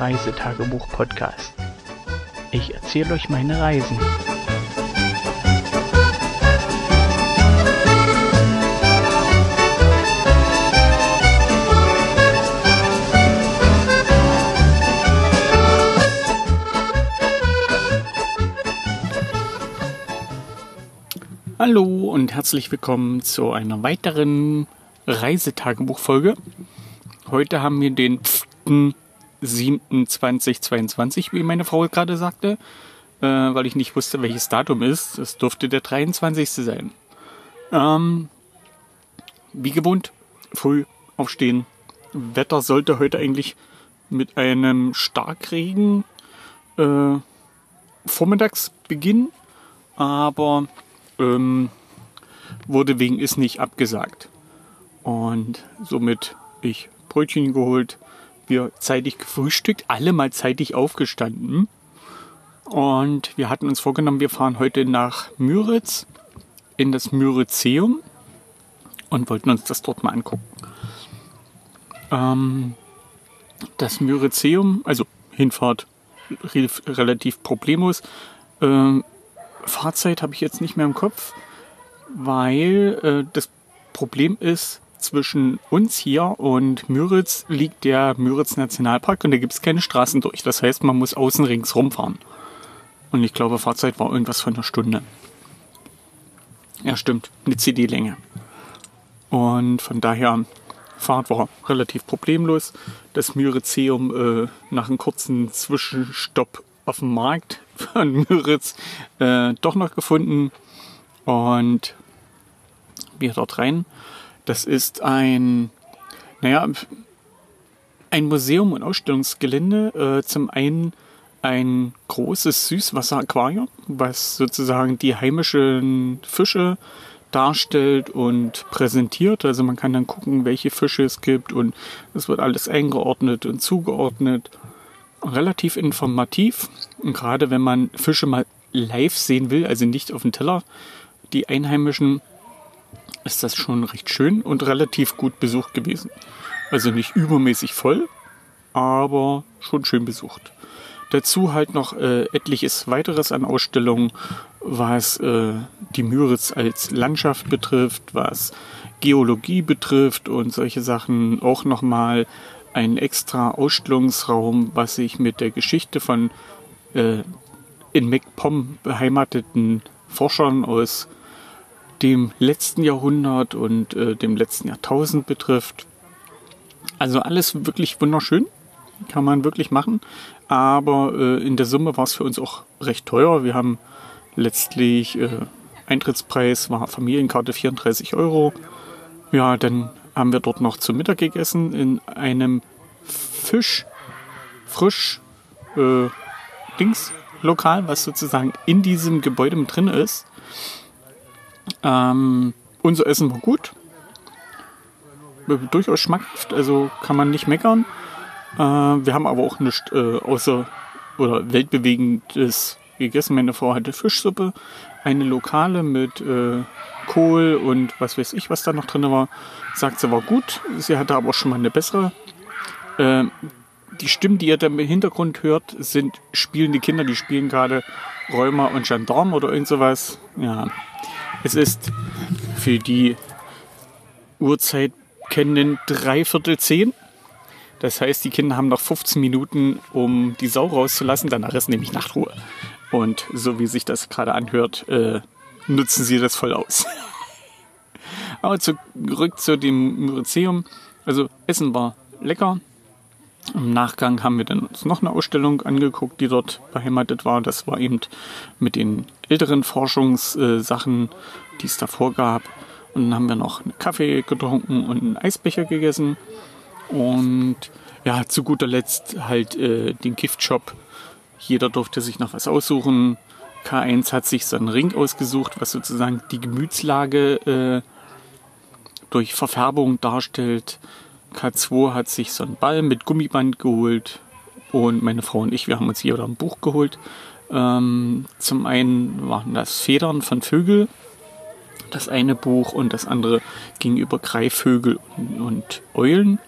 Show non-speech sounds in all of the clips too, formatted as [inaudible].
Reisetagebuch-Podcast. Ich erzähle euch meine Reisen. Hallo und herzlich willkommen zu einer weiteren Reisetagebuchfolge. Heute haben wir den 7.2022, wie meine Frau gerade sagte, äh, weil ich nicht wusste, welches Datum ist. Es durfte der 23. sein. Ähm, wie gewohnt, früh aufstehen. Wetter sollte heute eigentlich mit einem Starkregen äh, vormittags beginnen, aber ähm, wurde wegen ist nicht abgesagt. Und somit ich Brötchen geholt, wir zeitig gefrühstückt, alle mal zeitig aufgestanden. Und wir hatten uns vorgenommen, wir fahren heute nach Müritz in das Müritzeum und wollten uns das dort mal angucken. Ähm, das Müritzeum, also Hinfahrt relativ problemlos. Ähm, Fahrzeit habe ich jetzt nicht mehr im Kopf, weil äh, das Problem ist, zwischen uns hier und Müritz liegt der Müritz Nationalpark und da gibt es keine Straßen durch. Das heißt, man muss außen ringsrum fahren. Und ich glaube, Fahrzeit war irgendwas von einer Stunde. Ja, stimmt, eine CD-Länge. Und von daher, Fahrt war relativ problemlos. Das Müritzeum äh, nach einem kurzen Zwischenstopp auf dem Markt von [laughs] Müritz äh, doch noch gefunden. Und wir dort rein. Das ist ein, naja, ein Museum und Ausstellungsgelände. Äh, zum einen ein großes Süßwasseraquarium, was sozusagen die heimischen Fische darstellt und präsentiert. Also man kann dann gucken, welche Fische es gibt und es wird alles eingeordnet und zugeordnet. Relativ informativ. Und gerade wenn man Fische mal live sehen will, also nicht auf dem Teller, die Einheimischen ist das schon recht schön und relativ gut besucht gewesen. Also nicht übermäßig voll, aber schon schön besucht. Dazu halt noch äh, etliches weiteres an Ausstellungen, was äh, die Müritz als Landschaft betrifft, was Geologie betrifft und solche Sachen. Auch nochmal ein extra Ausstellungsraum, was sich mit der Geschichte von äh, in MacPom beheimateten Forschern aus dem letzten Jahrhundert und äh, dem letzten Jahrtausend betrifft. Also alles wirklich wunderschön, kann man wirklich machen. Aber äh, in der Summe war es für uns auch recht teuer. Wir haben letztlich äh, Eintrittspreis war Familienkarte 34 Euro. Ja, dann haben wir dort noch zu Mittag gegessen in einem Fisch frisch äh, Dings Lokal, was sozusagen in diesem Gebäude mit drin ist. Ähm, unser Essen war gut. Durchaus schmackhaft, also kann man nicht meckern. Äh, wir haben aber auch nichts äh, außer oder weltbewegendes gegessen. Meine Frau hatte Fischsuppe, eine lokale mit äh, Kohl und was weiß ich, was da noch drin war. Sagt sie war gut. Sie hatte aber auch schon mal eine bessere. Äh, die Stimmen, die ihr da im Hintergrund hört, sind spielende Kinder, die spielen gerade Räumer und Gendarm oder irgend sowas. Ja, es ist für die Uhrzeit kennen dreiviertel zehn. Das heißt, die Kinder haben noch 15 Minuten, um die Sau rauszulassen. Danach ist nämlich Nachtruhe. Und so wie sich das gerade anhört, äh, nutzen sie das voll aus. [laughs] Aber zurück zu dem Museum. Also Essen war lecker. Im Nachgang haben wir dann uns noch eine Ausstellung angeguckt, die dort beheimatet war. Das war eben mit den älteren Forschungssachen, die es davor gab. Und dann haben wir noch einen Kaffee getrunken und einen Eisbecher gegessen. Und ja, zu guter Letzt halt äh, den Giftshop. Jeder durfte sich noch was aussuchen. K1 hat sich so einen Ring ausgesucht, was sozusagen die Gemütslage äh, durch Verfärbung darstellt. K2 hat sich so einen Ball mit Gummiband geholt und meine Frau und ich, wir haben uns hier ein Buch geholt. Ähm, zum einen waren das Federn von Vögel, das eine Buch und das andere ging über Greifvögel und, und Eulen.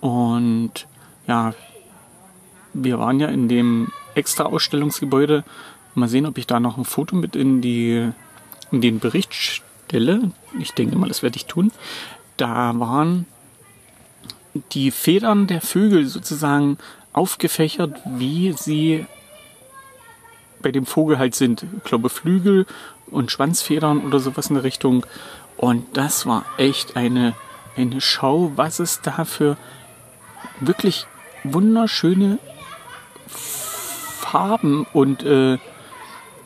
Und ja, wir waren ja in dem extra Ausstellungsgebäude. Mal sehen, ob ich da noch ein Foto mit in, die, in den Bericht stelle. Ich denke mal, das werde ich tun. Da waren die Federn der Vögel sozusagen aufgefächert, wie sie bei dem Vogel halt sind. Ich glaube Flügel und Schwanzfedern oder sowas in der Richtung. Und das war echt eine, eine Schau, was es da für wirklich wunderschöne Farben und äh,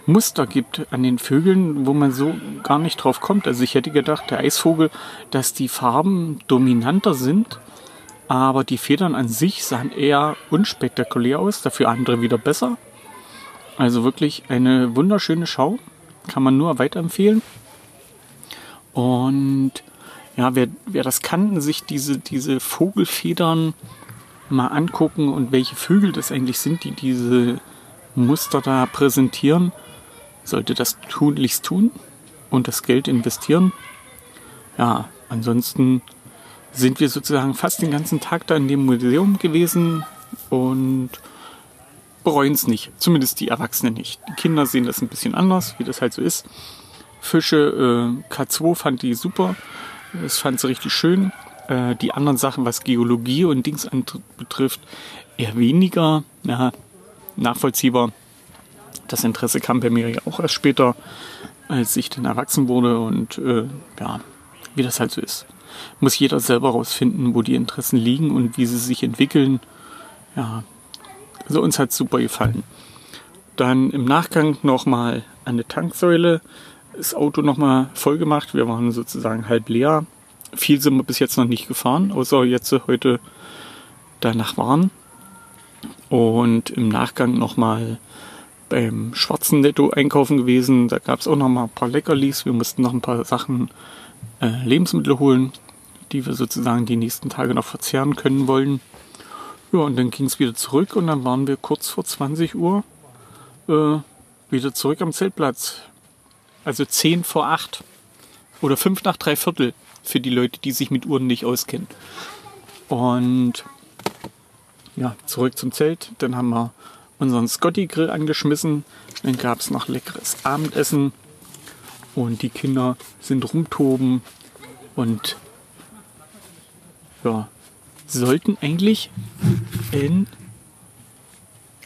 Muster gibt an den Vögeln, wo man so gar nicht drauf kommt. Also ich hätte gedacht, der Eisvogel, dass die Farben dominanter sind, aber die Federn an sich sahen eher unspektakulär aus, dafür andere wieder besser. Also wirklich eine wunderschöne Schau, kann man nur weiterempfehlen. Und ja, wer, wer das kann, sich diese, diese Vogelfedern mal angucken und welche Vögel das eigentlich sind, die diese Muster da präsentieren, sollte das tunlichst tun und das Geld investieren. Ja, ansonsten sind wir sozusagen fast den ganzen Tag da in dem Museum gewesen und bereuen es nicht. Zumindest die Erwachsenen nicht. Die Kinder sehen das ein bisschen anders, wie das halt so ist. Fische, äh, K2 fand die super. Das fand sie richtig schön. Äh, die anderen Sachen, was Geologie und Dings betrifft, eher weniger. Ja, nachvollziehbar. Das Interesse kam bei mir ja auch erst später, als ich dann erwachsen wurde und äh, ja, wie das halt so ist muss jeder selber rausfinden, wo die Interessen liegen und wie sie sich entwickeln. Ja, also uns hat super gefallen. Dann im Nachgang nochmal an der Tanksäule das Auto nochmal voll gemacht. Wir waren sozusagen halb leer. Viel sind wir bis jetzt noch nicht gefahren, außer jetzt heute danach waren. Und im Nachgang nochmal beim schwarzen Netto einkaufen gewesen. Da gab es auch noch mal ein paar Leckerlis. Wir mussten noch ein paar Sachen, äh, Lebensmittel holen die wir sozusagen die nächsten Tage noch verzehren können wollen. Ja, und dann ging es wieder zurück und dann waren wir kurz vor 20 Uhr äh, wieder zurück am Zeltplatz. Also 10 vor 8 oder 5 nach 3 Viertel für die Leute, die sich mit Uhren nicht auskennen. Und ja, zurück zum Zelt. Dann haben wir unseren Scotty-Grill angeschmissen. Dann gab es noch leckeres Abendessen. Und die Kinder sind rumtoben und ja, sollten eigentlich in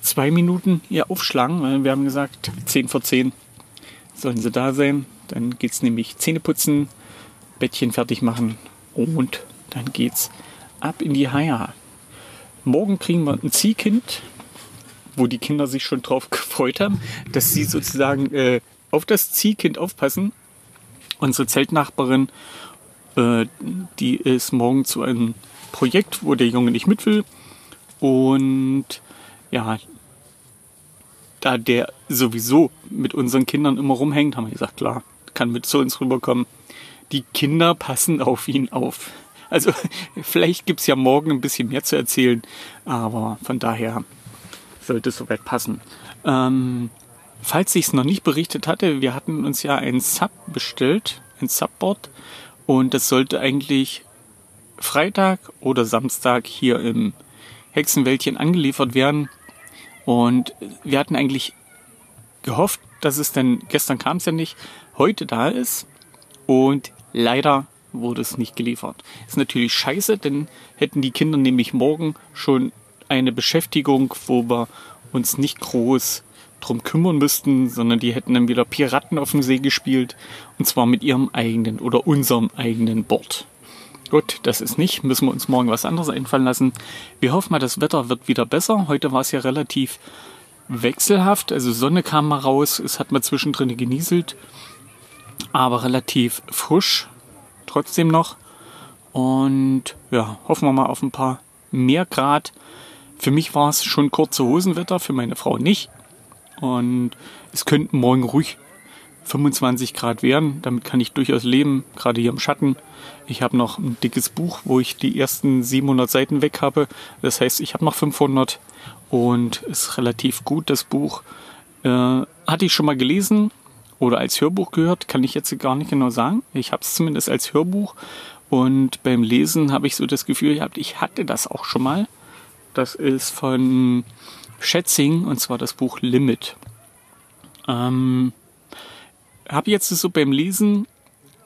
zwei Minuten hier aufschlagen, weil wir haben gesagt, 10 vor 10 sollen sie da sein. Dann geht es nämlich Zähne putzen, Bettchen fertig machen und dann geht's ab in die Haia. Morgen kriegen wir ein Ziehkind, wo die Kinder sich schon drauf [laughs] gefreut haben, dass sie sozusagen äh, auf das Ziehkind aufpassen. Unsere Zeltnachbarin äh, die ist morgen zu einem Projekt, wo der Junge nicht mit will. Und ja, da der sowieso mit unseren Kindern immer rumhängt, haben wir gesagt, klar, kann mit zu uns rüberkommen. Die Kinder passen auf ihn auf. Also [laughs] vielleicht gibt es ja morgen ein bisschen mehr zu erzählen, aber von daher sollte es soweit passen. Ähm, falls ich es noch nicht berichtet hatte, wir hatten uns ja ein Sub bestellt, ein Subboard und das sollte eigentlich Freitag oder Samstag hier im Hexenwäldchen angeliefert werden. Und wir hatten eigentlich gehofft, dass es dann, gestern kam es ja nicht, heute da ist. Und leider wurde es nicht geliefert. Ist natürlich scheiße, denn hätten die Kinder nämlich morgen schon eine Beschäftigung, wo wir uns nicht groß drum kümmern müssten, sondern die hätten dann wieder Piraten auf dem See gespielt und zwar mit ihrem eigenen oder unserem eigenen Board. Gut, das ist nicht, müssen wir uns morgen was anderes einfallen lassen. Wir hoffen mal, das Wetter wird wieder besser. Heute war es ja relativ wechselhaft, also Sonne kam mal raus, es hat mal zwischendrin genieselt, aber relativ frisch trotzdem noch. Und ja, hoffen wir mal auf ein paar mehr Grad. Für mich war es schon kurze Hosenwetter, für meine Frau nicht. Und es könnten morgen ruhig 25 Grad werden. Damit kann ich durchaus leben, gerade hier im Schatten. Ich habe noch ein dickes Buch, wo ich die ersten 700 Seiten weg habe. Das heißt, ich habe noch 500 und ist relativ gut, das Buch. Äh, hatte ich schon mal gelesen oder als Hörbuch gehört, kann ich jetzt gar nicht genau sagen. Ich habe es zumindest als Hörbuch und beim Lesen habe ich so das Gefühl gehabt, ich hatte das auch schon mal. Das ist von Schätzing und zwar das Buch Limit. Ähm, habe jetzt so beim Lesen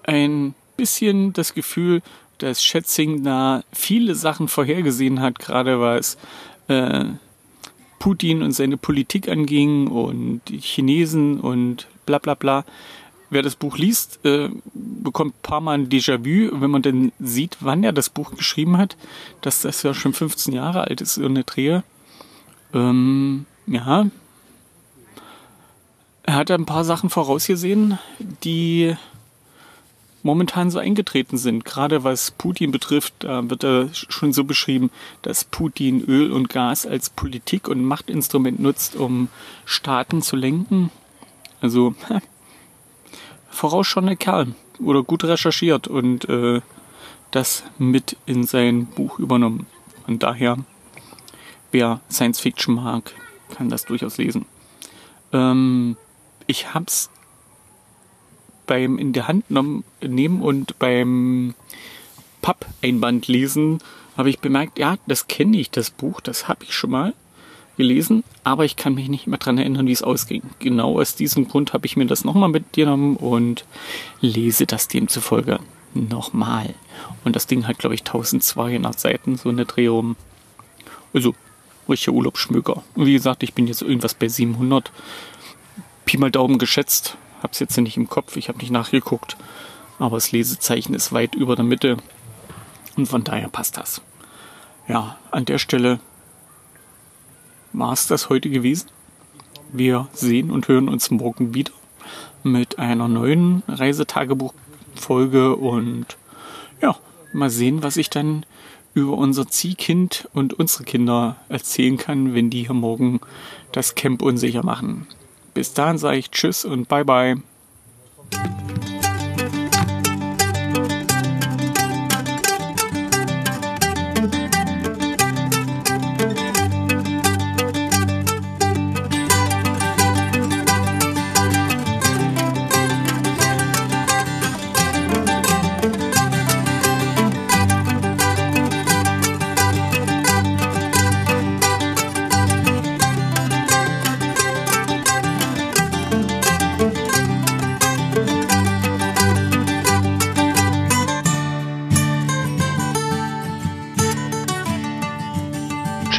ein bisschen das Gefühl, dass Schätzing da viele Sachen vorhergesehen hat, gerade was äh, Putin und seine Politik anging und die Chinesen und bla bla bla. Wer das Buch liest, äh, bekommt ein paar Mal ein Déjà-vu, wenn man dann sieht, wann er das Buch geschrieben hat, dass das ja schon 15 Jahre alt ist, so eine Drehe. Ähm, ja. Er hat ein paar Sachen vorausgesehen, die momentan so eingetreten sind. Gerade was Putin betrifft, da wird er schon so beschrieben, dass Putin Öl und Gas als Politik und Machtinstrument nutzt, um Staaten zu lenken. Also vorausschauender Kerl oder gut recherchiert und äh, das mit in sein Buch übernommen. Von daher, wer Science Fiction mag, kann das durchaus lesen. Ähm, ich hab's beim in der Hand nehmen und beim Pappeinband lesen habe ich bemerkt, ja, das kenne ich, das Buch, das habe ich schon mal gelesen, aber ich kann mich nicht mehr daran erinnern, wie es ausging. Genau aus diesem Grund habe ich mir das nochmal mitgenommen und lese das demzufolge nochmal. Und das Ding hat, glaube ich, 1200 Seiten, so eine Drehung. Also, richtiger Urlaubsschmöker. Und wie gesagt, ich bin jetzt irgendwas bei 700. Pi mal Daumen geschätzt habe es jetzt nicht im Kopf, ich habe nicht nachgeguckt, aber das Lesezeichen ist weit über der Mitte und von daher passt das. Ja, an der Stelle war es das heute gewesen. Wir sehen und hören uns morgen wieder mit einer neuen Reisetagebuchfolge und ja, mal sehen, was ich dann über unser Ziehkind und unsere Kinder erzählen kann, wenn die hier morgen das Camp unsicher machen. Bis dahin sage ich Tschüss und Bye Bye.